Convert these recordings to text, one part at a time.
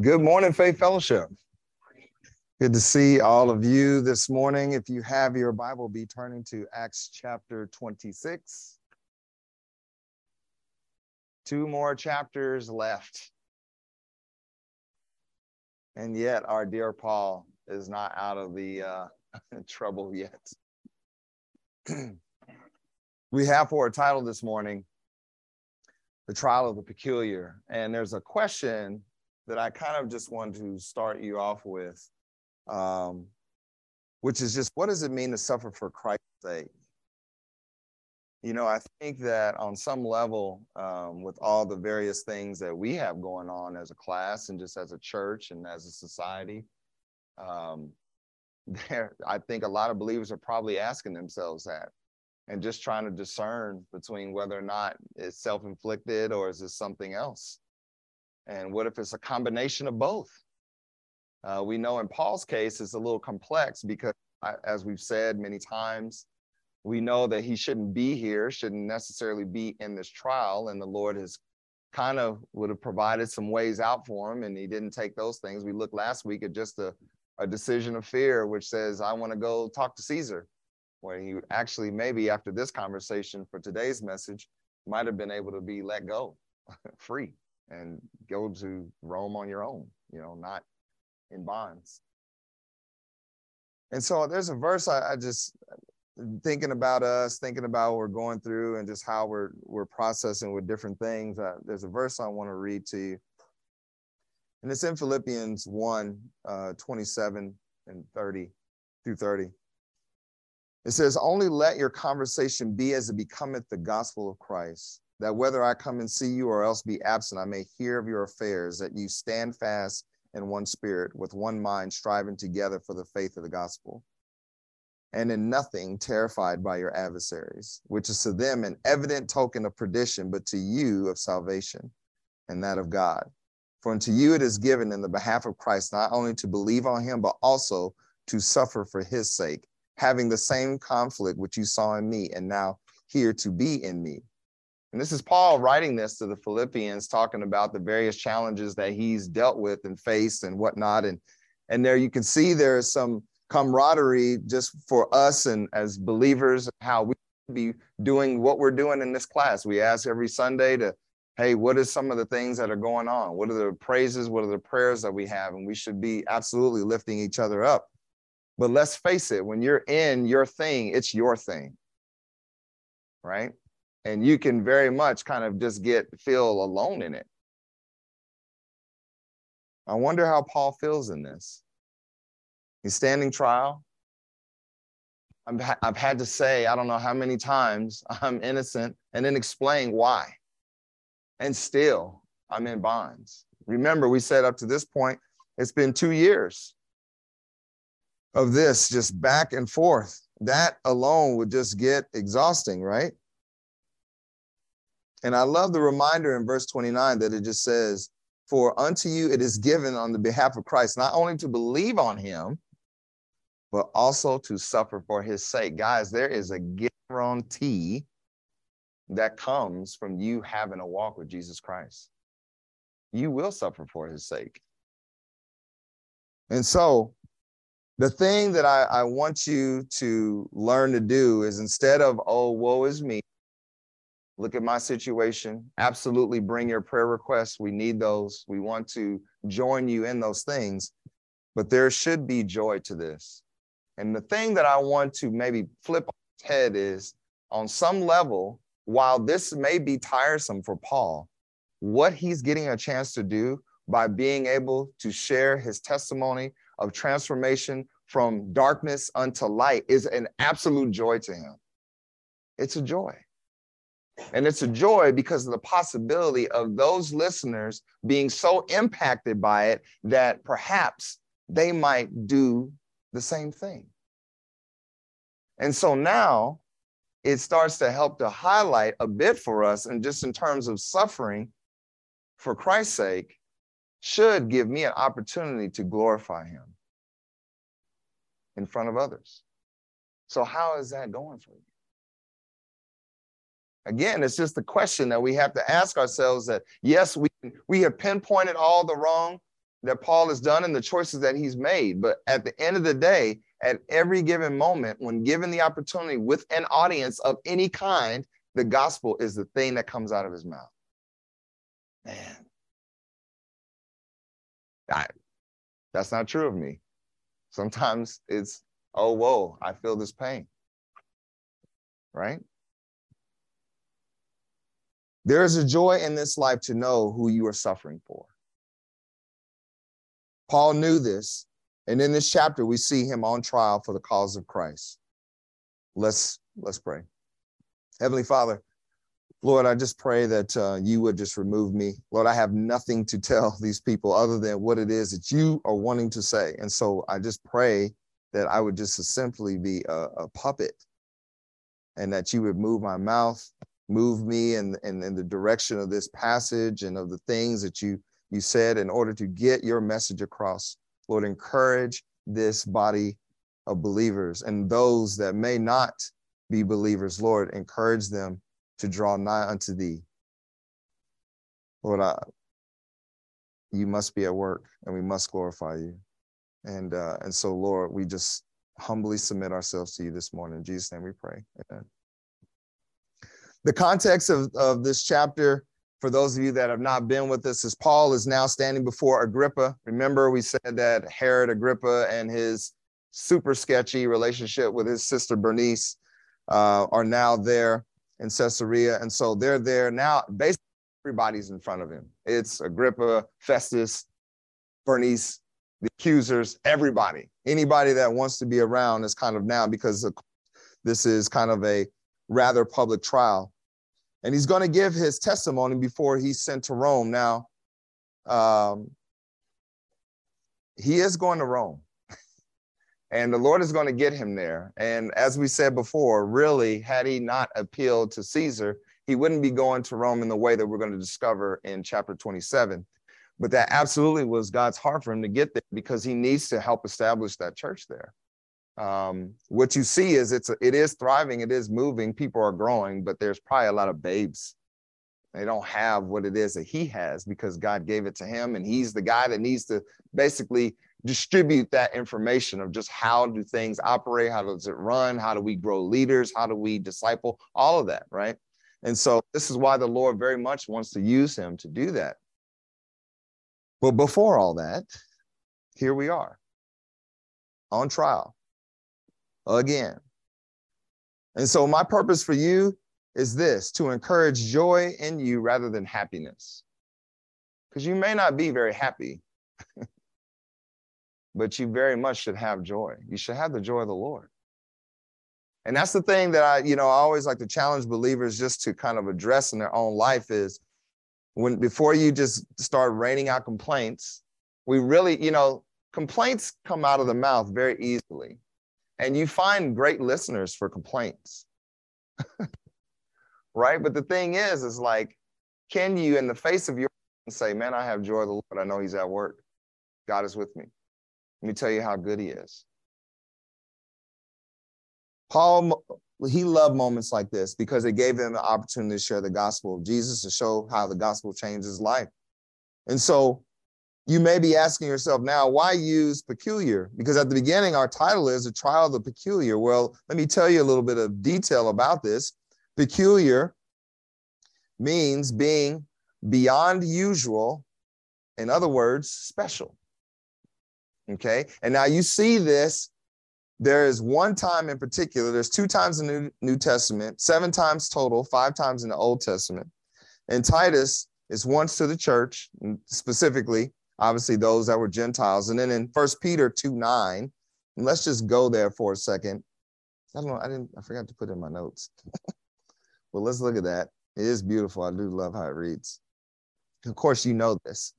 Good morning, Faith Fellowship. Good to see all of you this morning. If you have your Bible, be turning to Acts chapter 26. Two more chapters left. And yet, our dear Paul is not out of the uh, trouble yet. we have for a title this morning, The Trial of the Peculiar. And there's a question that I kind of just want to start you off with, um, which is just what does it mean to suffer for Christ's sake? You know, I think that on some level, um, with all the various things that we have going on as a class and just as a church and as a society, um, there, I think a lot of believers are probably asking themselves that and just trying to discern between whether or not it's self-inflicted or is this something else and what if it's a combination of both? Uh, we know in Paul's case, it's a little complex because, as we've said many times, we know that he shouldn't be here, shouldn't necessarily be in this trial. And the Lord has kind of would have provided some ways out for him, and he didn't take those things. We looked last week at just a, a decision of fear, which says, I want to go talk to Caesar. Where he actually, maybe after this conversation for today's message, might have been able to be let go free and go to Rome on your own, you know, not in bonds. And so there's a verse I, I just thinking about us, thinking about what we're going through and just how we're we're processing with different things. Uh, there's a verse I want to read to you. And it's in Philippians 1, uh, 27 and 30 through 30. It says, Only let your conversation be as it becometh the gospel of Christ that whether I come and see you or else be absent, I may hear of your affairs, that you stand fast in one spirit, with one mind, striving together for the faith of the gospel. And in nothing terrified by your adversaries, which is to them an evident token of perdition, but to you of salvation and that of God. For unto you it is given in the behalf of Christ not only to believe on him, but also to suffer for his sake, having the same conflict which you saw in me, and now hear to be in me and this is Paul writing this to the Philippians, talking about the various challenges that he's dealt with and faced and whatnot. And, and there you can see there's some camaraderie just for us and as believers, how we be doing what we're doing in this class. We ask every Sunday to, hey, what are some of the things that are going on? What are the praises? What are the prayers that we have? And we should be absolutely lifting each other up. But let's face it, when you're in your thing, it's your thing, right? And you can very much kind of just get feel alone in it. I wonder how paul feels in this. He's standing trial. I have had to say i don't know how many times i'm innocent and then explain why. And still i'm in bonds. Remember we said up to this point it's been two years of this just back and forth. That alone would just get exhausting right and I love the reminder in verse 29 that it just says, For unto you it is given on the behalf of Christ, not only to believe on him, but also to suffer for his sake. Guys, there is a guarantee that comes from you having a walk with Jesus Christ. You will suffer for his sake. And so, the thing that I, I want you to learn to do is instead of, oh, woe is me, look at my situation. Absolutely bring your prayer requests. We need those. We want to join you in those things. But there should be joy to this. And the thing that I want to maybe flip head is on some level, while this may be tiresome for Paul, what he's getting a chance to do by being able to share his testimony of transformation from darkness unto light is an absolute joy to him. It's a joy. And it's a joy because of the possibility of those listeners being so impacted by it that perhaps they might do the same thing. And so now it starts to help to highlight a bit for us, and just in terms of suffering for Christ's sake, should give me an opportunity to glorify Him in front of others. So, how is that going for you? Again, it's just a question that we have to ask ourselves that yes, we, we have pinpointed all the wrong, that Paul has done and the choices that he's made. But at the end of the day, at every given moment, when given the opportunity with an audience of any kind, the gospel is the thing that comes out of his mouth. Man, I, that's not true of me. Sometimes it's, oh, whoa, I feel this pain. Right? There is a joy in this life to know who you are suffering for. Paul knew this. And in this chapter, we see him on trial for the cause of Christ. Let's let's pray. Heavenly Father, Lord, I just pray that uh, you would just remove me. Lord, I have nothing to tell these people other than what it is that you are wanting to say. And so I just pray that I would just simply be a, a puppet and that you would move my mouth, move me in, in, in the direction of this passage and of the things that you you said in order to get your message across. Lord, encourage this body of believers and those that may not be believers, Lord, encourage them to draw nigh unto thee. Lord, I, you must be at work and we must glorify you. And uh, and so, Lord, we just humbly submit ourselves to you this morning. In Jesus' name we pray. Amen. The context of, of this chapter, for those of you that have not been with us, is Paul is now standing before Agrippa. Remember, we said that Herod Agrippa and his super sketchy relationship with his sister Bernice uh, are now there in Caesarea. And so they're there now. Basically, everybody's in front of him. It's Agrippa, Festus, Bernice, the accusers, everybody. Anybody that wants to be around is kind of now because this is kind of a rather public trial. And he's going to give his testimony before he's sent to Rome. Now, um, he is going to Rome and the Lord is going to get him there. And as we said before, really, had he not appealed to Caesar, he wouldn't be going to Rome in the way that we're going to discover in chapter 27. But that absolutely was God's heart for him to get there because he needs to help establish that church there. Um, what you see is it's it is thriving, it is moving, people are growing, but there's probably a lot of babes. They don't have what it is that he has because God gave it to him, and he's the guy that needs to basically distribute that information of just how do things operate how does it run how do we grow leaders how do we disciple all of that right? And so this is why the lord very much wants to use him to do that. But before all that here we are on trial again and so my purpose for you is this to encourage joy in you rather than happiness because you may not be very happy but you very much should have joy. You should have the joy of the Lord. And that's the thing that I, you know, I always like to challenge believers just to kind of address in their own life is when before you just start raining out complaints, we really, you know, complaints come out of the mouth very easily. And you find great listeners for complaints. right? But the thing is, is like, can you, in the face of your say, man, I have joy of the Lord. I know he's at work. God is with me. Let me tell you how good he is. Paul, he loved moments like this because it gave him the opportunity to share the gospel of Jesus to show how the gospel changed his life. And so you may be asking yourself now, why use peculiar? Because at the beginning, our title is a trial of the peculiar. Well, let me tell you a little bit of detail about this. Peculiar means being beyond usual, in other words, special. Okay. And now you see this. There is one time in particular, there's two times in the New, New Testament, seven times total, five times in the Old Testament. And Titus is once to the church, specifically, obviously, those that were Gentiles. And then in First Peter 2 9, and let's just go there for a second. I don't know, I didn't, I forgot to put in my notes. well, let's look at that. It is beautiful. I do love how it reads. Of course, you know this.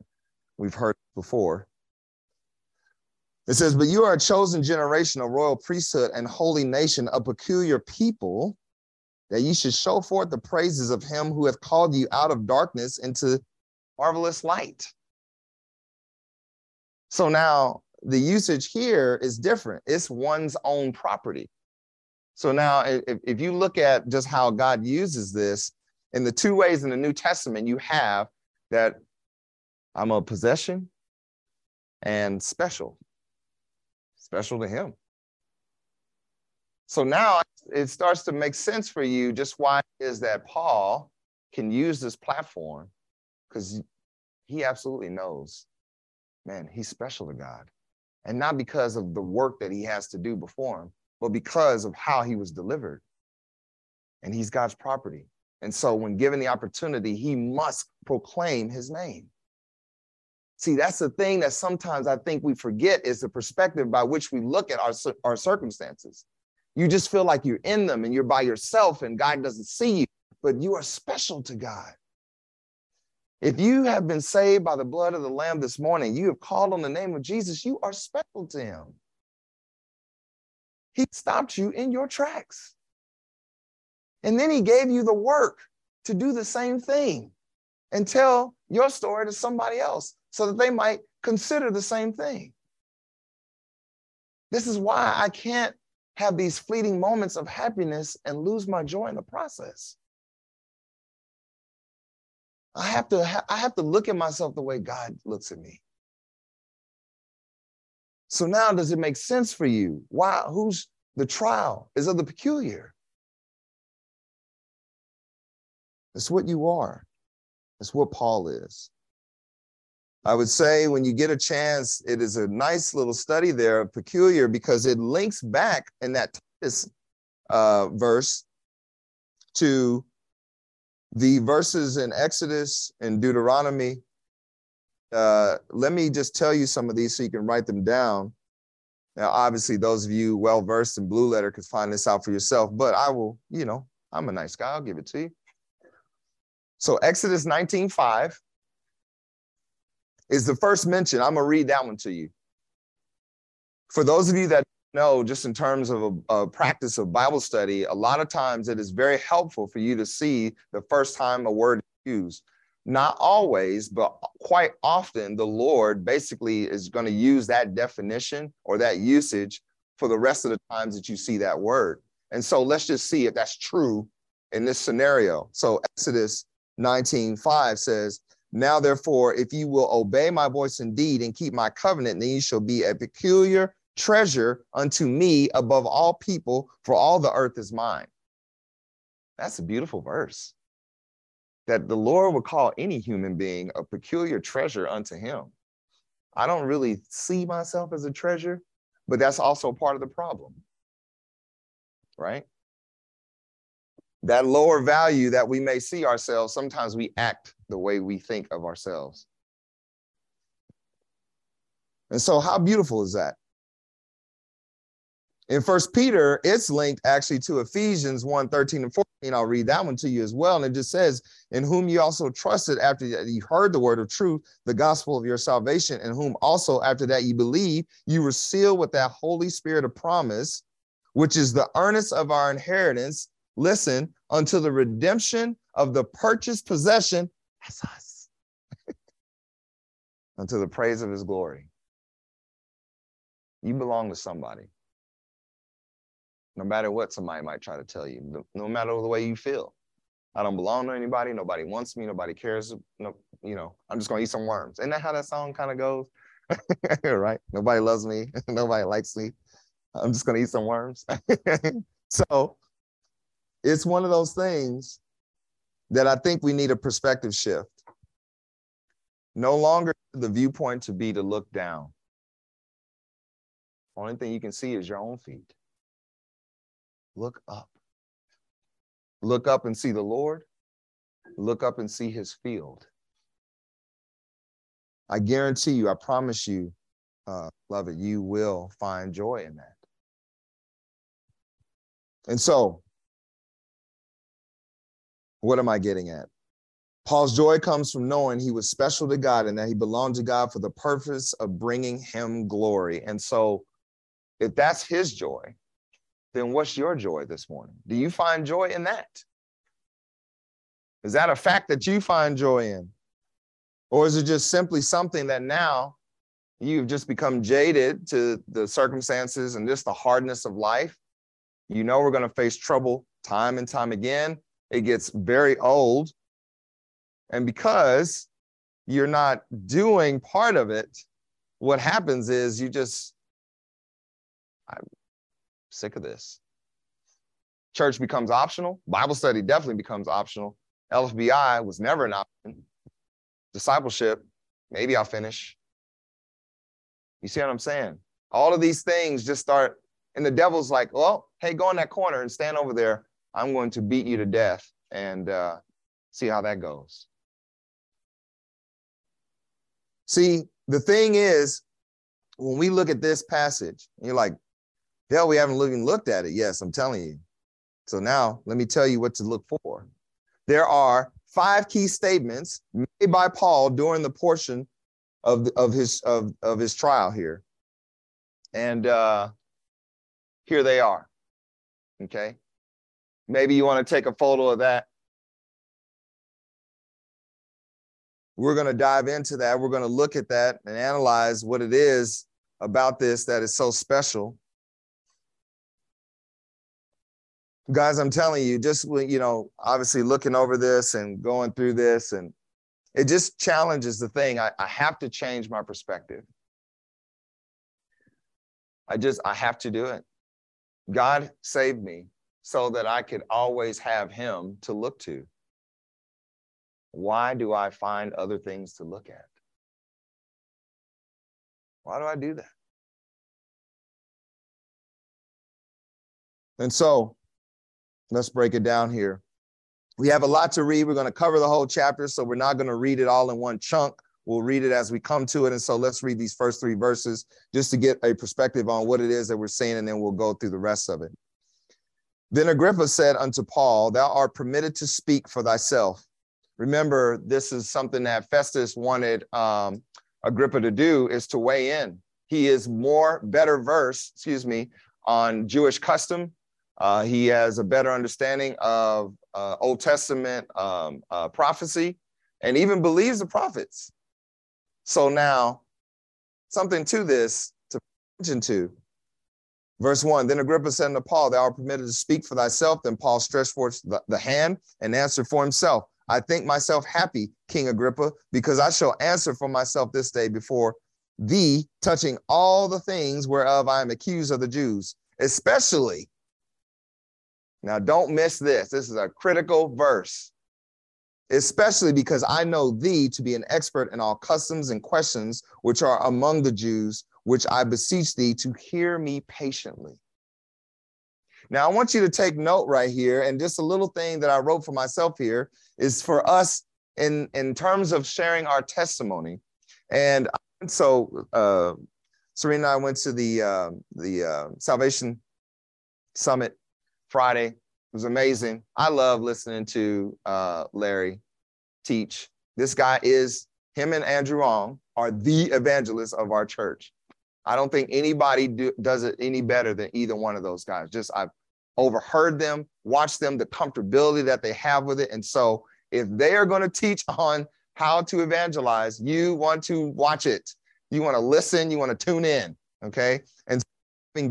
We've heard before. It says, But you are a chosen generation, a royal priesthood, and holy nation, a peculiar people, that you should show forth the praises of him who hath called you out of darkness into marvelous light. So now the usage here is different. It's one's own property. So now, if, if you look at just how God uses this, in the two ways in the New Testament, you have that I'm a possession and special, special to him. So now it starts to make sense for you just why is that Paul can use this platform because he absolutely knows, man, he's special to God. And not because of the work that he has to do before him, but because of how he was delivered. And he's God's property. And so when given the opportunity, he must proclaim his name. See, that's the thing that sometimes I think we forget is the perspective by which we look at our, our circumstances. You just feel like you're in them and you're by yourself and God doesn't see you, but you are special to God. If you have been saved by the blood of the Lamb this morning, you have called on the name of Jesus, you are special to him. He stopped you in your tracks. And then he gave you the work to do the same thing and tell your story to somebody else so that they might consider the same thing. This is why I can't have these fleeting moments of happiness and lose my joy in the process. I have to I have to look at myself the way God looks at me. So now does it make sense for you? Why who's the trial is of the peculiar? It's what you are. It's what Paul is. I would say when you get a chance, it is a nice little study there, peculiar, because it links back in that Titus uh, verse to the verses in Exodus and Deuteronomy. Uh, let me just tell you some of these so you can write them down. Now, obviously, those of you well versed in Blue Letter can find this out for yourself, but I will, you know, I'm a nice guy. I'll give it to you. So, Exodus 19 5 is the first mention. I'm to read that one to you. For those of you that know, just in terms of a, a, practice of Bible study, a lot of times it is very helpful for you to see the first time a word is used. Not always, but quite often, the Lord basically is going to use that definition or that usage for the rest of the times that you see that word. And so let's just see if that's true in this scenario. So Exodus 19 5 says, Now therefore, if you will obey my voice indeed and keep my covenant, then you shall be a peculiar treasure unto me above all people, for all the earth is mine. That's a beautiful verse. That the Lord would call any human being a peculiar treasure unto him. I don't really see myself as a treasure, but that's also part of the problem. Right? That lower value that we may see ourselves, sometimes we act the way we think of ourselves. And so, how beautiful is that? In First Peter, it's linked actually to Ephesians 1 13 and 14. I'll read that one to you as well. And it just says, In whom you also trusted after you heard the word of truth, the gospel of your salvation, and whom also after that you believe, you were sealed with that Holy Spirit of promise, which is the earnest of our inheritance. Listen, unto the redemption of the purchased possession. That's us. unto the praise of his glory. You belong to somebody no matter what somebody might try to tell you, no, matter the way you feel. I don't belong to anybody. Nobody wants me. Nobody cares. No, you know, I'm just gonna eat some worms. Isn't that how that song kind of goes? right? Nobody loves me. Nobody likes me. I'm just gonna eat some worms. so it's one of those things that I think we need a perspective shift. No longer the viewpoint to be to look down. Only thing you can see is your own feet. Look up. Look up and see the Lord. Look up and see his field. I guarantee you, I promise you, uh, love it, you will find joy in that. And so, what am I getting at? Paul's joy comes from knowing he was special to God and that he belonged to God for the purpose of bringing him glory. And so, if that's his joy, then what's your joy this morning? Do you find joy in that? Is that a fact that you find joy in? Or is it just simply something that now you've just become jaded to the circumstances and just the hardness of life? You know, we're going to face trouble time and time again. It gets very old. And because you're not doing part of it, what happens is you just, sick of this. Church becomes optional. Bible study definitely becomes optional. LFBI was never an option. Discipleship, maybe I'll finish. You see what I'm saying? All of these things just start, and the devil's like, well, hey, go in that corner and stand over there. I'm going to beat you to death and uh, see how that goes. See, the thing is, when we look at this passage, you're like, Dale, we haven't even looked at it. Yes, I'm telling you. So now let me tell you what to look for. There are five key statements made by Paul during the portion of, of, his, of, of his trial here. And uh, here they are. Okay. Maybe you want to take a photo of that. We're going to dive into that. We're going to look at that and analyze what it is about this that is so special. Guys, I'm telling you, just you know, obviously looking over this and going through this, and it just challenges the thing. I, I have to change my perspective. I just, I have to do it. God saved me so that I could always have him to look to. Why do I find other things to look at? Why do I do that? And so let's break it down here. We have a lot to read. We're going to cover the whole chapter, so we're not going to read it all in one chunk. We'll read it as we come to it. And so let's read these first three verses just to get a perspective on what it is that we're saying, and then we'll go through the rest of it. Then Agrippa said unto Paul, Thou art permitted to speak for thyself. Remember, this is something that Festus wanted um, Agrippa to do is to weigh in. He is more better versed, excuse me, on Jewish custom. Uh, he has a better understanding of uh, Old Testament um, uh, prophecy and even believes the prophets. So now, something to this to mention to. Verse one, then Agrippa said to Paul, Thou art permitted to speak for thyself. Then Paul stretched forth the, the hand and answered for himself. I think myself happy, King Agrippa, because I shall answer for myself this day before thee, touching all the things whereof I am accused of the Jews, especially. Now, don't miss this. This is a critical verse especially because I know thee to be an expert in all customs and questions which are among the Jews, which I beseech thee to hear me patiently. Now, I want you to take note right here, and just a little thing that I wrote for myself here is for us in, in terms of sharing our testimony. And so, uh, Serena and I went to the uh, the uh, Salvation Summit Friday It was amazing. I love listening to uh, Larry teach. This guy is, him and Andrew Ong are the evangelists of our church. I don't think anybody do, does it any better than either one of those guys. Just I've overheard them, watched them, the comfortability that they have with it. And so if they are going to teach on how to evangelize, you want to watch it. You want to listen, you want to tune in. Okay. And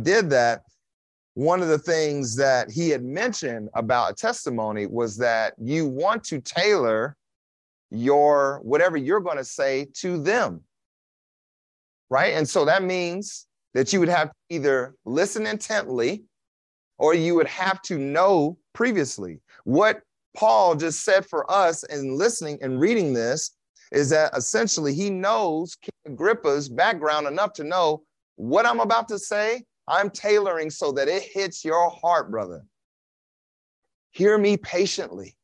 did that, one of the things that he had mentioned about a testimony was that you want to tailor your whatever you're going to say to them. Right. And so that means that you would have to either listen intently or you would have to know previously. What Paul just said for us in listening and reading this is that essentially he knows King Agrippa's background enough to know what I'm about to say I'm tailoring so that it hits your heart, brother. Hear me patiently.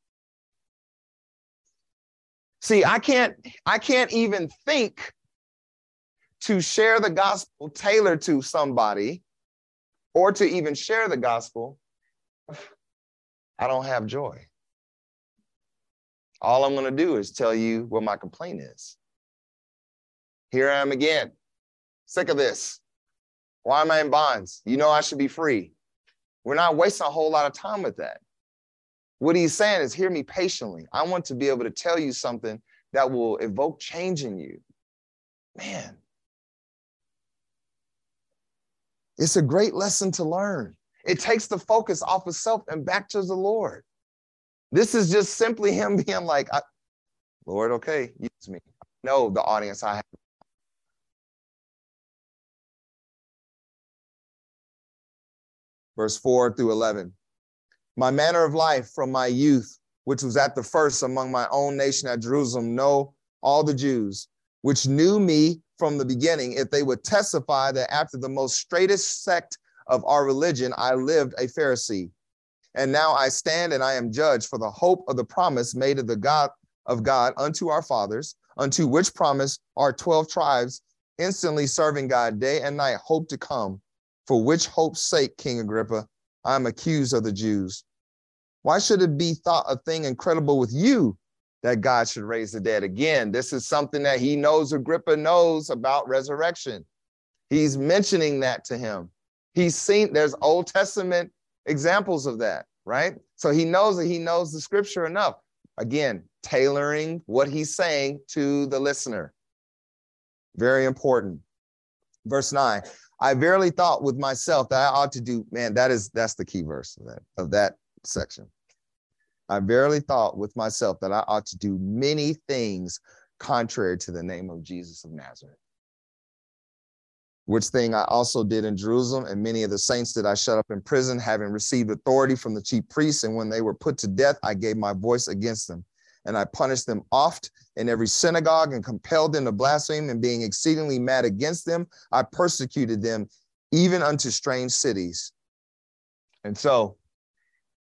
See, I can't I can't even think to share the gospel tailored to somebody or to even share the gospel I don't have joy. All I'm going to do is tell you what my complaint is. Here I am again, sick of this. Why am I in bonds? You know I should be free. We're not wasting a whole lot of time with that. What he's saying is, hear me patiently. I want to be able to tell you something that will evoke change in you. Man, it's a great lesson to learn. It takes the focus off of self and back to the Lord. This is just simply him being like, Lord, okay, use me. No, the audience I have verse 4 through 11. My manner of life from my youth, which was at the first among my own nation at Jerusalem, know all the Jews, which knew me from the beginning, if they would testify that after the most straightest sect of our religion, I lived a Pharisee. And now I stand and I am judged for the hope of the promise made of the God of God unto our fathers, unto which promise our 12 tribes instantly serving God day and night hope to come, for which hope's sake, King Agrippa, I am accused of the Jews. Why should it be thought a thing incredible with you that God should raise the dead? Again, this is something that he knows, Agrippa knows about resurrection. He's mentioning that to him. He's seen, there's Old Testament examples of that, right? So he knows that he knows the scripture enough. Again, tailoring what he's saying to the listener. Very important. Verse 9. I verily thought with myself that I ought to do, man, that is that's the key verse of that, of that section. I verily thought with myself that I ought to do many things contrary to the name of Jesus of Nazareth. Which thing I also did in Jerusalem, and many of the saints that I shut up in prison, having received authority from the chief priests. And when they were put to death, I gave my voice against them and I punished them oft in every synagogue and compelled them to blaspheme. And being exceedingly mad against them, I persecuted them even unto strange cities. And so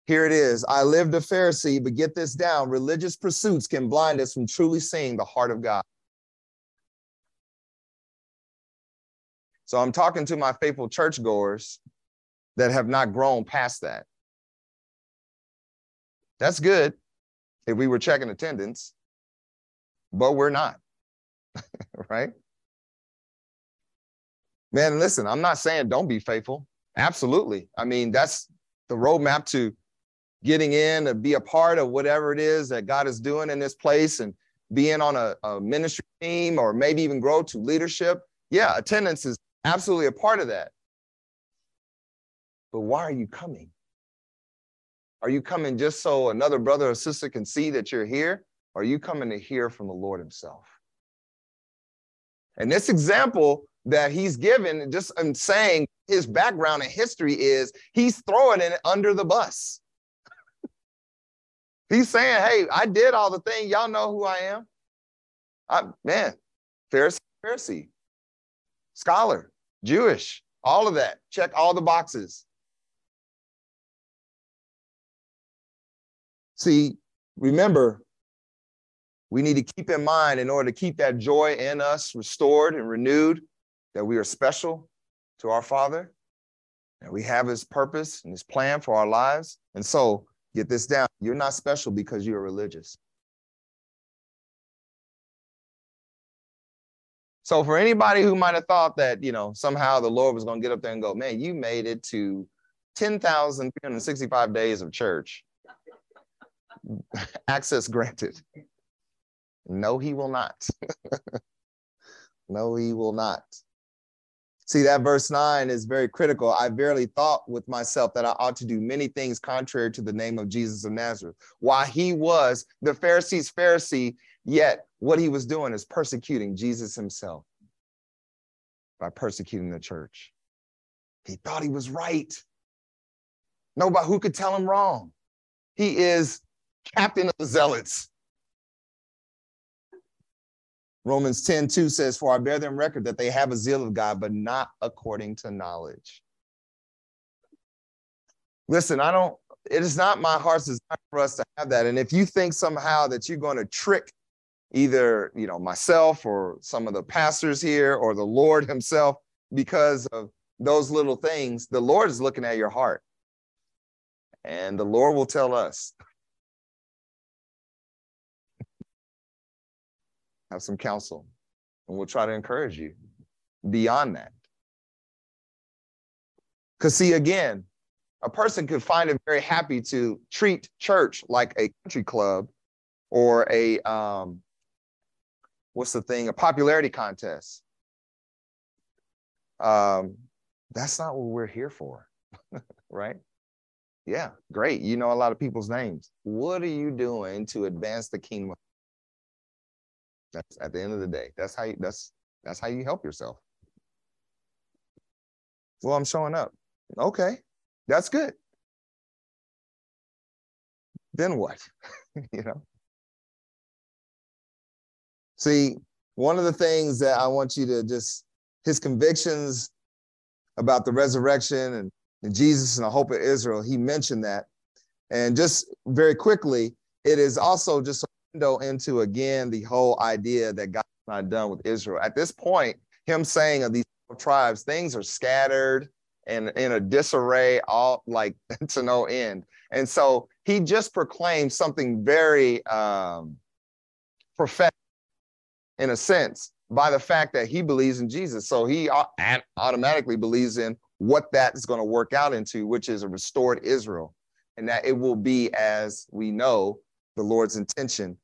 here it is. I lived a Pharisee, but get this down religious pursuits can blind us from truly seeing the heart of God. So I'm talking to my faithful churchgoers that have not grown past that. That's good if we were checking attendance, but we're not, right? Man, listen, I'm not saying don't be faithful. Absolutely. I mean, that's the roadmap to getting in and be a part of whatever it is that God is doing in this place and being on a, a ministry team or maybe even grow to leadership. Yeah, attendance is absolutely a part of that. But why are you coming? Are you coming just so another brother or sister can see that you're here? Or are you coming to hear from the Lord Himself? And this example that he's given, just in saying his background and history is he's throwing it under the bus. he's saying, Hey, I did all the things. Y'all know who I am. I, man, Pharisee, Pharisee, scholar, Jewish, all of that. Check all the boxes. See, remember, we need to keep in mind in order to keep that joy in us restored and renewed that we are special to our Father, that we have His purpose and His plan for our lives. And so, get this down you're not special because you're religious. So, for anybody who might have thought that, you know, somehow the Lord was going to get up there and go, man, you made it to 10,365 days of church access granted. No, he will not. no, he will not. See, that verse 9 is very critical. I verily thought with myself that I ought to do many things contrary to the name of Jesus of Nazareth. While he was the Pharisees' Pharisee, yet what he was doing is persecuting Jesus himself by persecuting the church. He thought he was right. Nobody who could tell him wrong. He is captain of the zealots. Romans 10 2 says, For I bear them record that they have a zeal of God, but not according to knowledge. Listen, I don't, it is not my heart's desire for us to have that. And if you think somehow that you're going to trick either, you know, myself or some of the pastors here or the Lord himself because of those little things, the Lord is looking at your heart. And the Lord will tell us have some counsel, and we'll try to encourage you beyond that. Because, see, again, a person could find it very happy to treat church like a country club or a, um, what's the thing, a popularity contest. Um, that's not what we're here for, right? Yeah, great. You know a lot of people's names. What are you doing to advance the kingdom that's at the end of the day. That's how you, that's that's how you help yourself. Well, I'm showing up. Okay. That's good. Then what? you know? See, one of the things that I want you to just, his convictions about the resurrection and, and Jesus and the hope of Israel, he mentioned that. And just very quickly, it is also just window into, again, the whole idea that God's not done with Israel. At this point, him saying of these tribes, things are scattered and in a disarray, all like to no end. And so he just proclaimed something very um, prophetic in a sense by the fact that he believes in Jesus. So he automatically believes in what that is going to work out into, which is a restored Israel, and that it will be as we know the Lord's intention,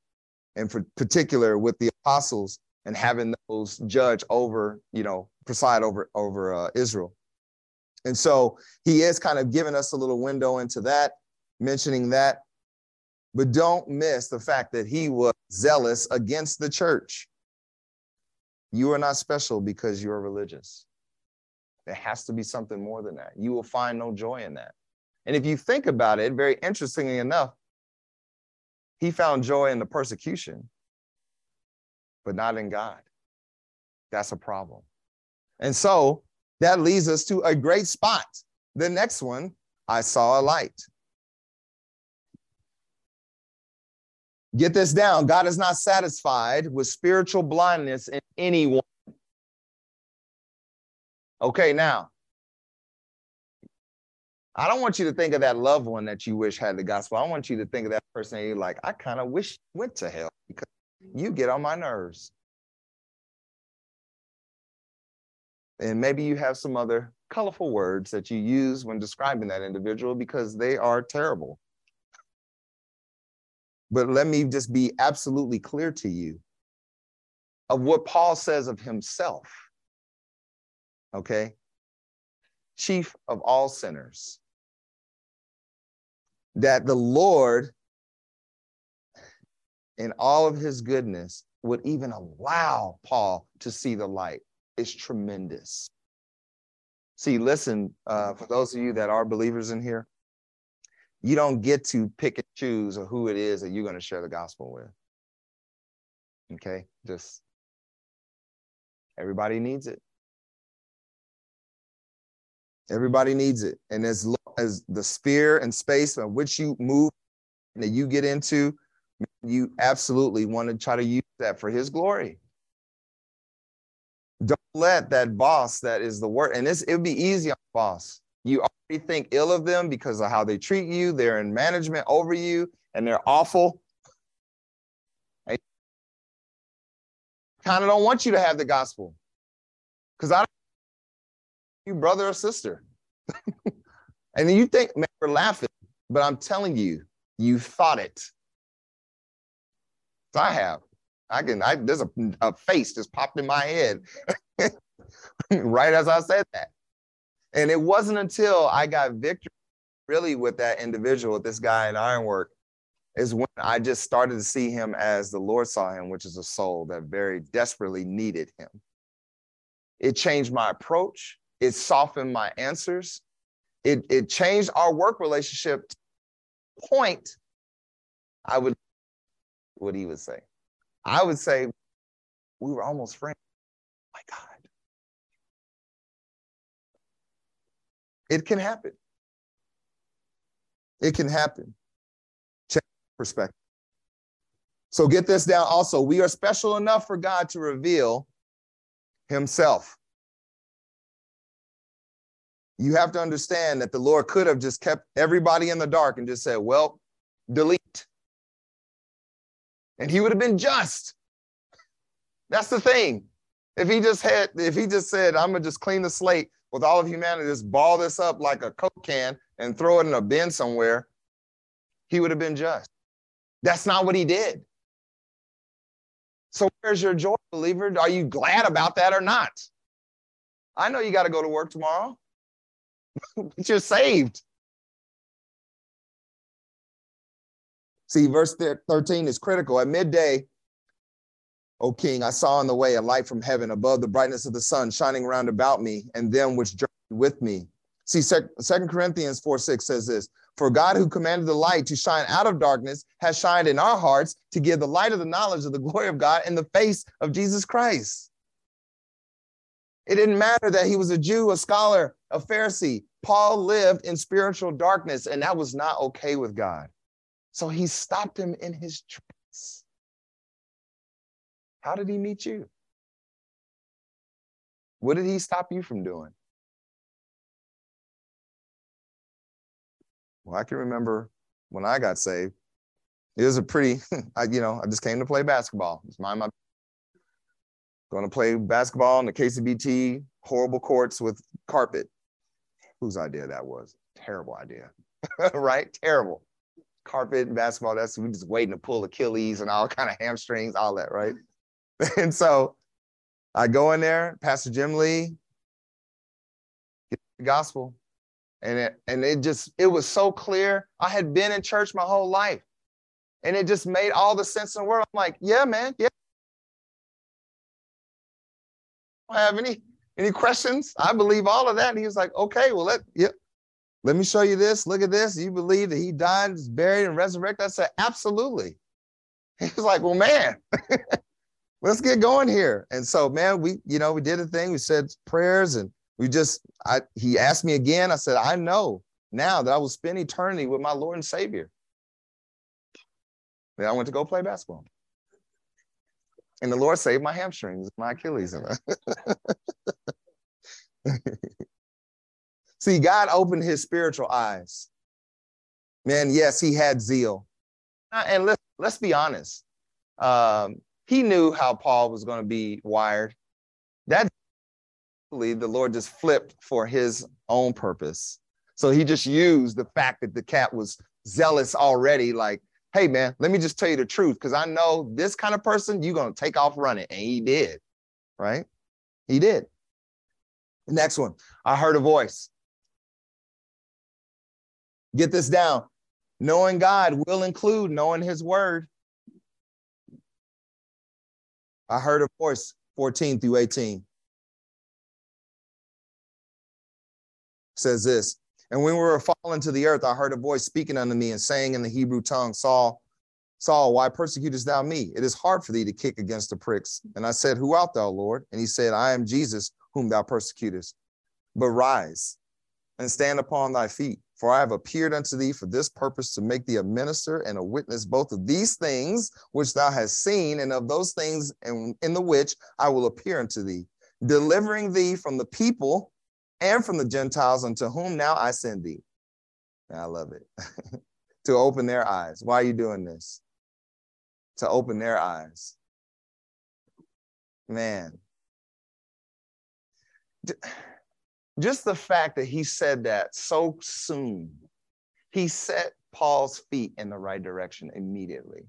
and for particular with the apostles and having those judge over, you know, preside over over uh, Israel. And so he is kind of giving us a little window into that, mentioning that. But don't miss the fact that he was zealous against the church. You are not special because you're religious. There has to be something more than that. You will find no joy in that. And if you think about it, very interestingly enough, he found joy in the persecution, but not in God. That's a problem. And so that leads us to a great spot. The next one, I saw a light. Get this down. God is not satisfied with spiritual blindness in anyone. Okay, now, I don't want you to think of that loved one that you wish had the gospel. I want you to think of that person that you're like, I kind of wish went to hell because you get on my nerves. And maybe you have some other colorful words that you use when describing that individual because they are terrible. But let me just be absolutely clear to you of what Paul says of himself. Okay? Chief of all sinners. That the Lord, in all of his goodness, would even allow Paul to see the light is tremendous. See, listen, uh, for those of you that are believers in here, you don't get to pick and choose of who it is that you're going to share the gospel with. Okay, just everybody needs it. Everybody needs it. And as as the sphere and space in which you move and that you get into, you absolutely want to try to use that for his glory. Don't let that boss that is the worst, and this it would be easy on boss. You already think ill of them because of how they treat you. They're in management over you, and they're awful. I kind of don't want you to have the gospel because I don't you brother or sister. and you think, man, we're laughing, but I'm telling you, you thought it. I have. I can, I, there's a, a face just popped in my head right as I said that. And it wasn't until I got victory really with that individual, with this guy in Ironwork, is when I just started to see him as the Lord saw him, which is a soul that very desperately needed him. It changed my approach, it softened my answers, it, it changed our work relationship. Point, I would, what he would say. I would say we were almost friends. my God. It can happen. It can happen. Check perspective. So get this down also. We are special enough for God to reveal himself. You have to understand that the Lord could have just kept everybody in the dark and just said, well, delete and he would have been just. That's the thing. If he just had, if he just said, I'm gonna just clean the slate with all of humanity, just ball this up like a Coke can and throw it in a bin somewhere, he would have been just. That's not what he did. So where's your joy, believer? Are you glad about that or not? I know you got to go to work tomorrow, but you're saved. See, verse 13 is critical. At midday, O king, I saw in the way a light from heaven above the brightness of the sun shining round about me and them which journeyed with me. See, Second Corinthians 4 6 says this For God, who commanded the light to shine out of darkness, has shined in our hearts to give the light of the knowledge of the glory of God in the face of Jesus Christ. It didn't matter that he was a Jew, a scholar, a Pharisee. Paul lived in spiritual darkness, and that was not okay with God. So he stopped him in his tracks. How did he meet you? What did he stop you from doing? Well, I can remember when I got saved. It was a pretty, I, you know, I just came to play basketball. It's my, my going to play basketball in the KCBT horrible courts with carpet. Whose idea that was? Terrible idea, right? Terrible. Carpet and basketball. That's we just waiting to pull Achilles and all kind of hamstrings, all that, right? and so I go in there, Pastor Jim Lee, get the gospel, and it and it just it was so clear. I had been in church my whole life, and it just made all the sense in the world. I'm like, yeah, man, yeah. Have any any questions? I believe all of that. And he was like, okay, well, let yeah, let me show you this. Look at this. You believe that he died, was buried, and resurrected? I said, absolutely. He was like, well, man, let's get going here. And so, man, we, you know, we did a thing. We said prayers and we just, I, he asked me again. I said, I know now that I will spend eternity with my Lord and Savior. Then I went to go play basketball. And the Lord saved my hamstrings, my Achilles. See, God opened his spiritual eyes. Man, yes, he had zeal. Uh, and let's, let's be honest. Um, he knew how Paul was going to be wired. That the Lord just flipped for his own purpose. So he just used the fact that the cat was zealous already, like, hey man, let me just tell you the truth, because I know this kind of person, you're gonna take off running. And he did, right? He did. The next one, I heard a voice. Get this down. Knowing God will include knowing his word. I heard a voice 14 through 18. Says this, and when we were fallen to the earth, I heard a voice speaking unto me and saying in the Hebrew tongue, Saul, Saul, why persecutest thou me? It is hard for thee to kick against the pricks. And I said, Who art thou, Lord? And he said, I am Jesus, whom thou persecutest. But rise and stand upon thy feet, for I have appeared unto thee for this purpose to make thee a minister and a witness both of these things which thou hast seen and of those things in, in the which I will appear unto thee, delivering thee from the people and from the Gentiles unto whom now I send thee. I love it. to open their eyes. Why are you doing this? To open their eyes. Man, just the fact that he said that so soon, he set Paul's feet in the right direction immediately.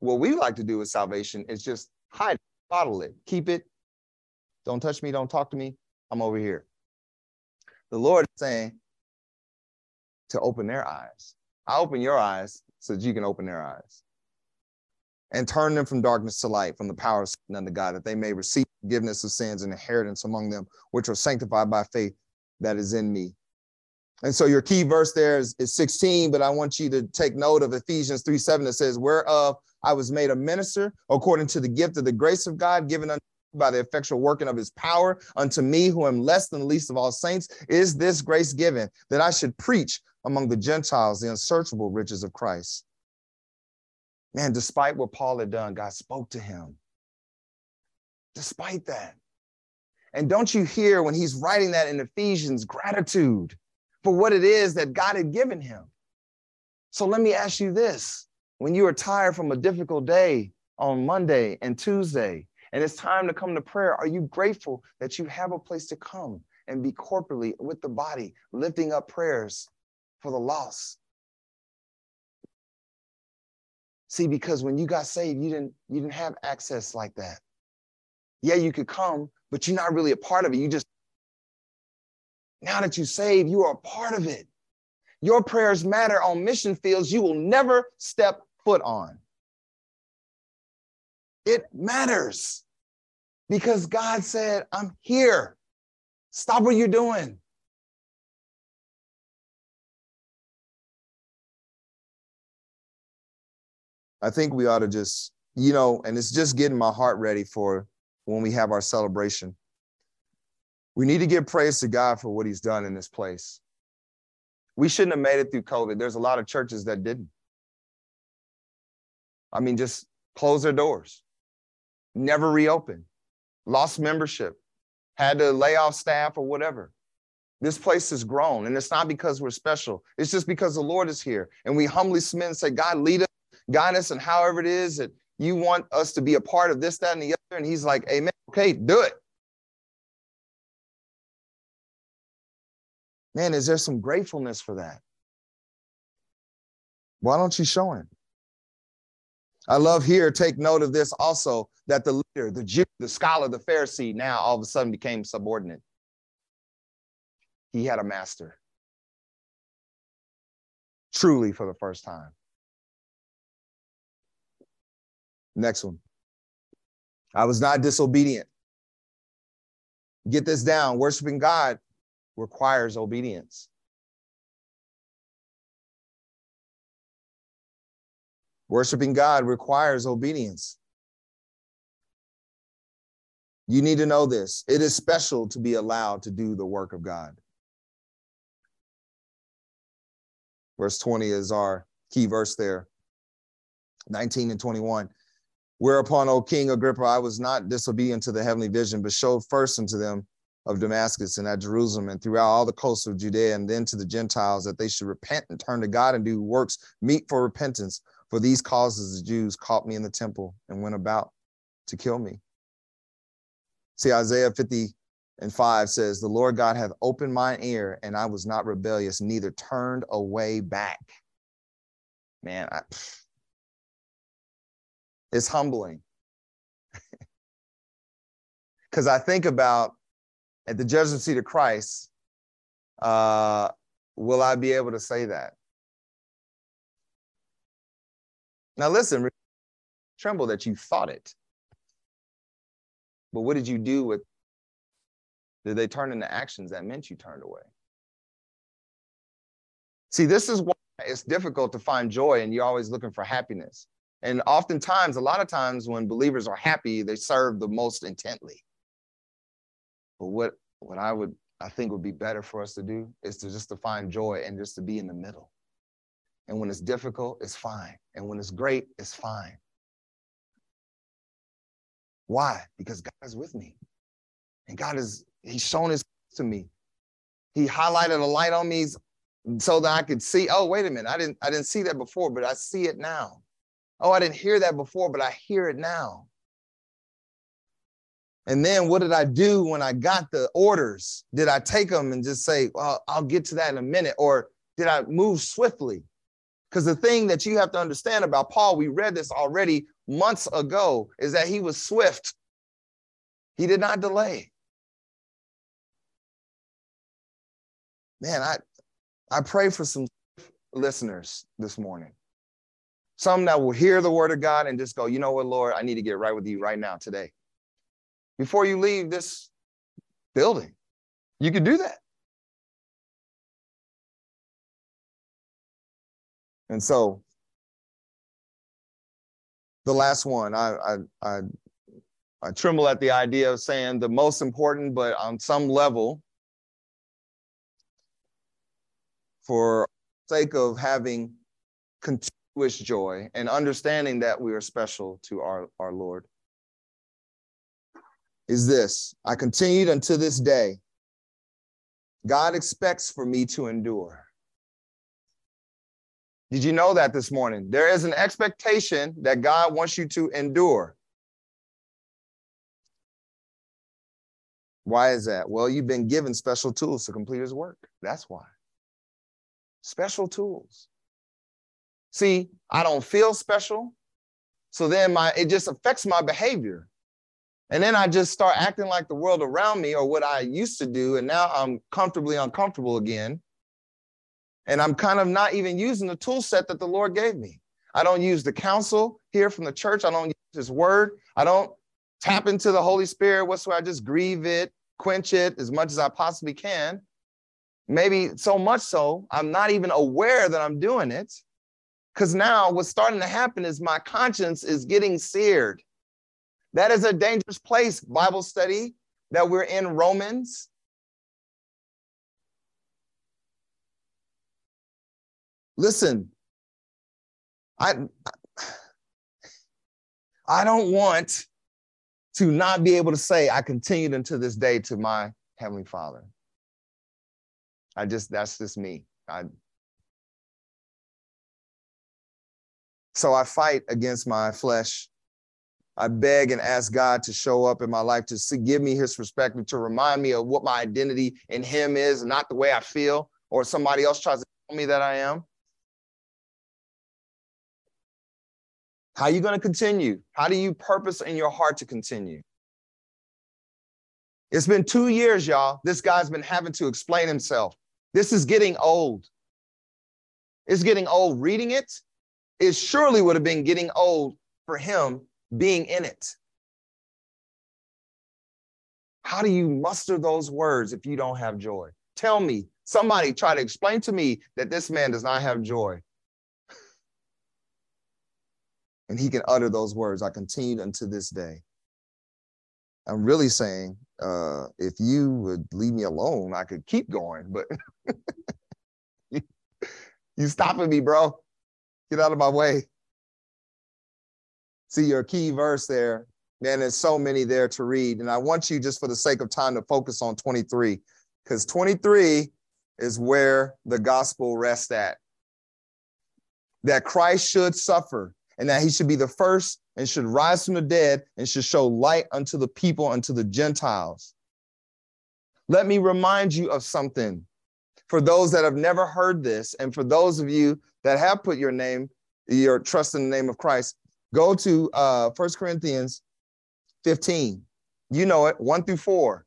What we like to do with salvation is just hide, it, bottle it, keep it. Don't touch me, don't talk to me. I'm over here. The Lord is saying to open their eyes. I open your eyes so that you can open their eyes and turn them from darkness to light, from the power of sin unto God, that they may receive forgiveness of sins and inheritance among them, which are sanctified by faith that is in me. And so your key verse there is, is 16, but I want you to take note of Ephesians 3 7 that says, Whereof I was made a minister according to the gift of the grace of God given unto by the effectual working of his power unto me who am less than the least of all saints is this grace given that I should preach among the Gentiles the unsearchable riches of Christ Man, despite what Paul had done, God spoke to him. Despite that. And don't you hear when he's writing that in Ephesians, gratitude for what it is that God had given him? So let me ask you this when you are tired from a difficult day on Monday and Tuesday, and it's time to come to prayer, are you grateful that you have a place to come and be corporately with the body, lifting up prayers for the lost, See, because when you got saved, you didn't you didn't have access like that. Yeah, you could come, but you're not really a part of it. You just now that you saved, you are a part of it. Your prayers matter on mission fields you will never step foot on. It matters because God said, I'm here. Stop what you're doing. I think we ought to just, you know, and it's just getting my heart ready for when we have our celebration. We need to give praise to God for what he's done in this place. We shouldn't have made it through COVID. There's a lot of churches that didn't. I mean, just close their doors, never reopen lost membership, had to lay off staff or whatever. This place has grown, and it's not because we're special. It's just because the Lord is here. And we humbly submit and say, God, lead us, guide us, and however it is that you want us to be a part of this, that, and the other. And He's like, Amen. Okay, do it. Man, is there some gratefulness for that? Why don't you show him? I love here, take note of this also that the leader, the Jew, the scholar, the Pharisee now all of a sudden became subordinate. He had a master. Truly for the first time. Next one. I was not disobedient. Get this down. Worshiping God requires obedience. Worshiping God requires obedience. You need to know this. It is special to be allowed to do the work of God. Verse 20 is our key verse there. 19 and 21. Whereupon, O King Agrippa, I was not disobedient to the heavenly vision, but showed first unto them of Damascus and at Jerusalem and throughout all the coasts of Judea and then to the Gentiles that they should repent and turn to God and do works meet for repentance. For these causes the Jews caught me in the temple and went about to kill me. See, Isaiah 50 and 5 says, The Lord God hath opened mine ear, and I was not rebellious, neither turned away back. Man, I, it's humbling. Because I think about at the judgment seat of Christ, uh, will I be able to say that? Now, listen, tremble that you thought it. But what did you do with? Did they turn into actions that meant you turned away? See, this is why it's difficult to find joy and you're always looking for happiness. And oftentimes, a lot of times when believers are happy, they serve the most intently. But what what I would I think would be better for us to do is to just to find joy and just to be in the middle. And when it's difficult, it's fine. And when it's great, it's fine. Why? Because God is with me. And God is, He's shown His to me. He highlighted a light on me so that I could see, oh, wait a minute. I didn't, I didn't see that before, but I see it now. Oh, I didn't hear that before, but I hear it now. And then what did I do when I got the orders? Did I take them and just say, well, I'll get to that in a minute? Or did I move swiftly? Because the thing that you have to understand about Paul, we read this already months ago, is that he was swift. He did not delay. Man, I, I pray for some listeners this morning. Some that will hear the word of God and just go, you know what, Lord, I need to get right with you right now today before you leave this building. You could do that. And so the last one, I, I, I, I tremble at the idea of saying the most important, but on some level, for sake of having continuous joy and understanding that we are special to our, our Lord is this I continued unto this day. God expects for me to endure. Did you know that this morning? There is an expectation that God wants you to endure. Why is that? Well, you've been given special tools to complete his work. That's why. Special tools. See, I don't feel special. So then my it just affects my behavior. And then I just start acting like the world around me or what I used to do. And now I'm comfortably uncomfortable again. And I'm kind of not even using the tool set that the Lord gave me. I don't use the counsel here from the church. I don't use his word. I don't tap into the Holy Spirit whatsoever. I just grieve it, quench it as much as I possibly can. Maybe so much so, I'm not even aware that I'm doing it. Because now what's starting to happen is my conscience is getting seared. That is a dangerous place, Bible study that we're in Romans. Listen, I I don't want to not be able to say I continued until this day to my heavenly Father. I just that's just me. I so I fight against my flesh. I beg and ask God to show up in my life to give me his perspective, to remind me of what my identity in him is, not the way I feel, or somebody else tries to tell me that I am. How are you going to continue? How do you purpose in your heart to continue? It's been two years, y'all. This guy's been having to explain himself. This is getting old. It's getting old. Reading it, it surely would have been getting old for him being in it. How do you muster those words if you don't have joy? Tell me, somebody try to explain to me that this man does not have joy. And he can utter those words. I continued unto this day. I'm really saying, uh, if you would leave me alone, I could keep going, but you stopping me, bro. Get out of my way. See your key verse there. Man, there's so many there to read. And I want you, just for the sake of time, to focus on 23, because 23 is where the gospel rests at. That Christ should suffer and that he should be the first and should rise from the dead and should show light unto the people, unto the Gentiles. Let me remind you of something for those that have never heard this, and for those of you that have put your name, your trust in the name of Christ, go to uh, 1 Corinthians 15. You know it, 1 through 4.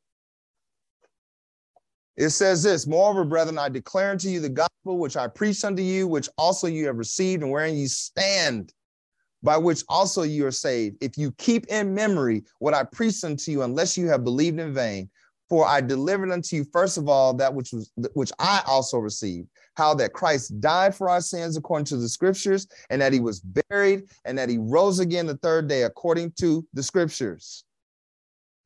It says this, moreover, brethren, I declare unto you the gospel which I preached unto you, which also you have received, and wherein you stand, by which also you are saved, if you keep in memory what I preached unto you, unless you have believed in vain. For I delivered unto you first of all that which was which I also received, how that Christ died for our sins according to the scriptures, and that he was buried, and that he rose again the third day according to the scriptures.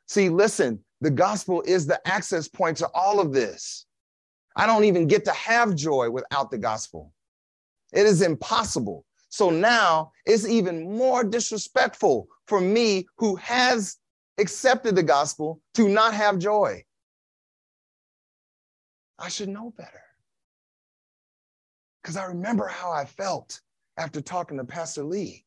See, listen, the gospel is the access point to all of this. I don't even get to have joy without the gospel. It is impossible. So now it's even more disrespectful for me who has accepted the gospel to not have joy. I should know better. Because I remember how I felt after talking to Pastor Lee.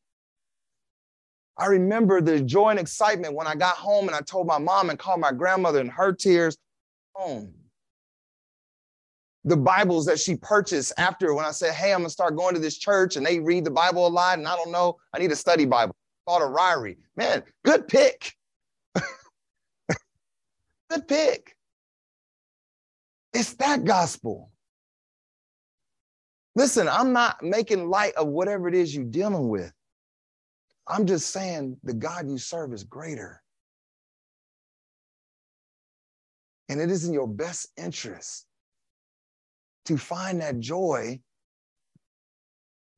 I remember the joy and excitement when I got home and I told my mom and called my grandmother and her tears home the Bibles that she purchased after when I said, Hey, I'm gonna start going to this church and they read the Bible a lot and I don't know, I need a study Bible. Thought a Ryrie. Man, good pick. good pick. It's that gospel. Listen, I'm not making light of whatever it is you're dealing with. I'm just saying the God you serve is greater. And it is in your best interest to find that joy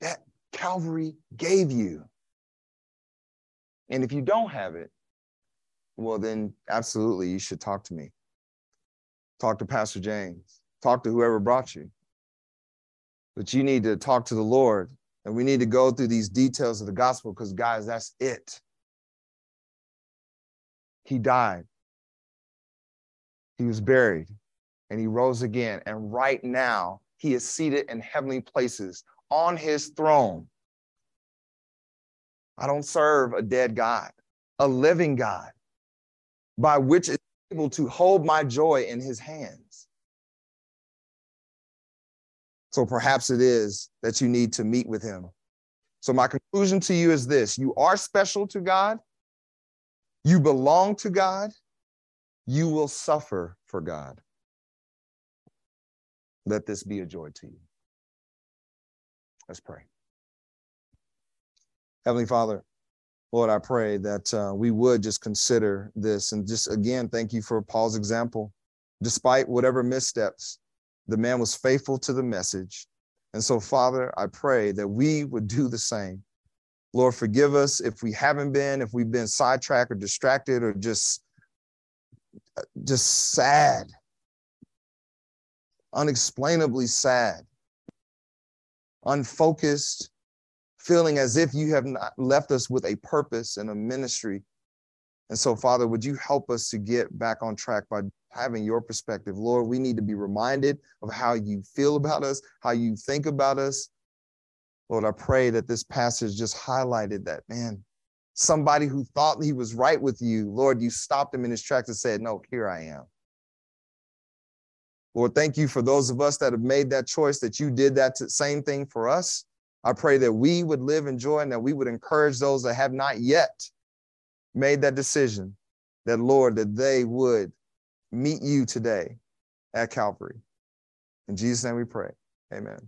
that Calvary gave you. And if you don't have it, well, then absolutely you should talk to me. Talk to Pastor James. Talk to whoever brought you. But you need to talk to the Lord. And we need to go through these details of the gospel because, guys, that's it. He died, he was buried, and he rose again. And right now, he is seated in heavenly places on his throne. I don't serve a dead God, a living God, by which is able to hold my joy in his hands. So perhaps it is that you need to meet with him. So, my conclusion to you is this you are special to God, you belong to God, you will suffer for God. Let this be a joy to you. Let's pray. Heavenly Father, Lord, I pray that uh, we would just consider this and just again, thank you for Paul's example. Despite whatever missteps, the man was faithful to the message. And so, Father, I pray that we would do the same. Lord, forgive us if we haven't been, if we've been sidetracked or distracted or just, just sad, unexplainably sad, unfocused, feeling as if you have not left us with a purpose and a ministry. And so, Father, would you help us to get back on track by having your perspective? Lord, we need to be reminded of how you feel about us, how you think about us. Lord, I pray that this passage just highlighted that, man, somebody who thought he was right with you, Lord, you stopped him in his tracks and said, No, here I am. Lord, thank you for those of us that have made that choice, that you did that same thing for us. I pray that we would live in joy and that we would encourage those that have not yet made that decision, that Lord, that they would meet you today at Calvary. In Jesus' name we pray. Amen.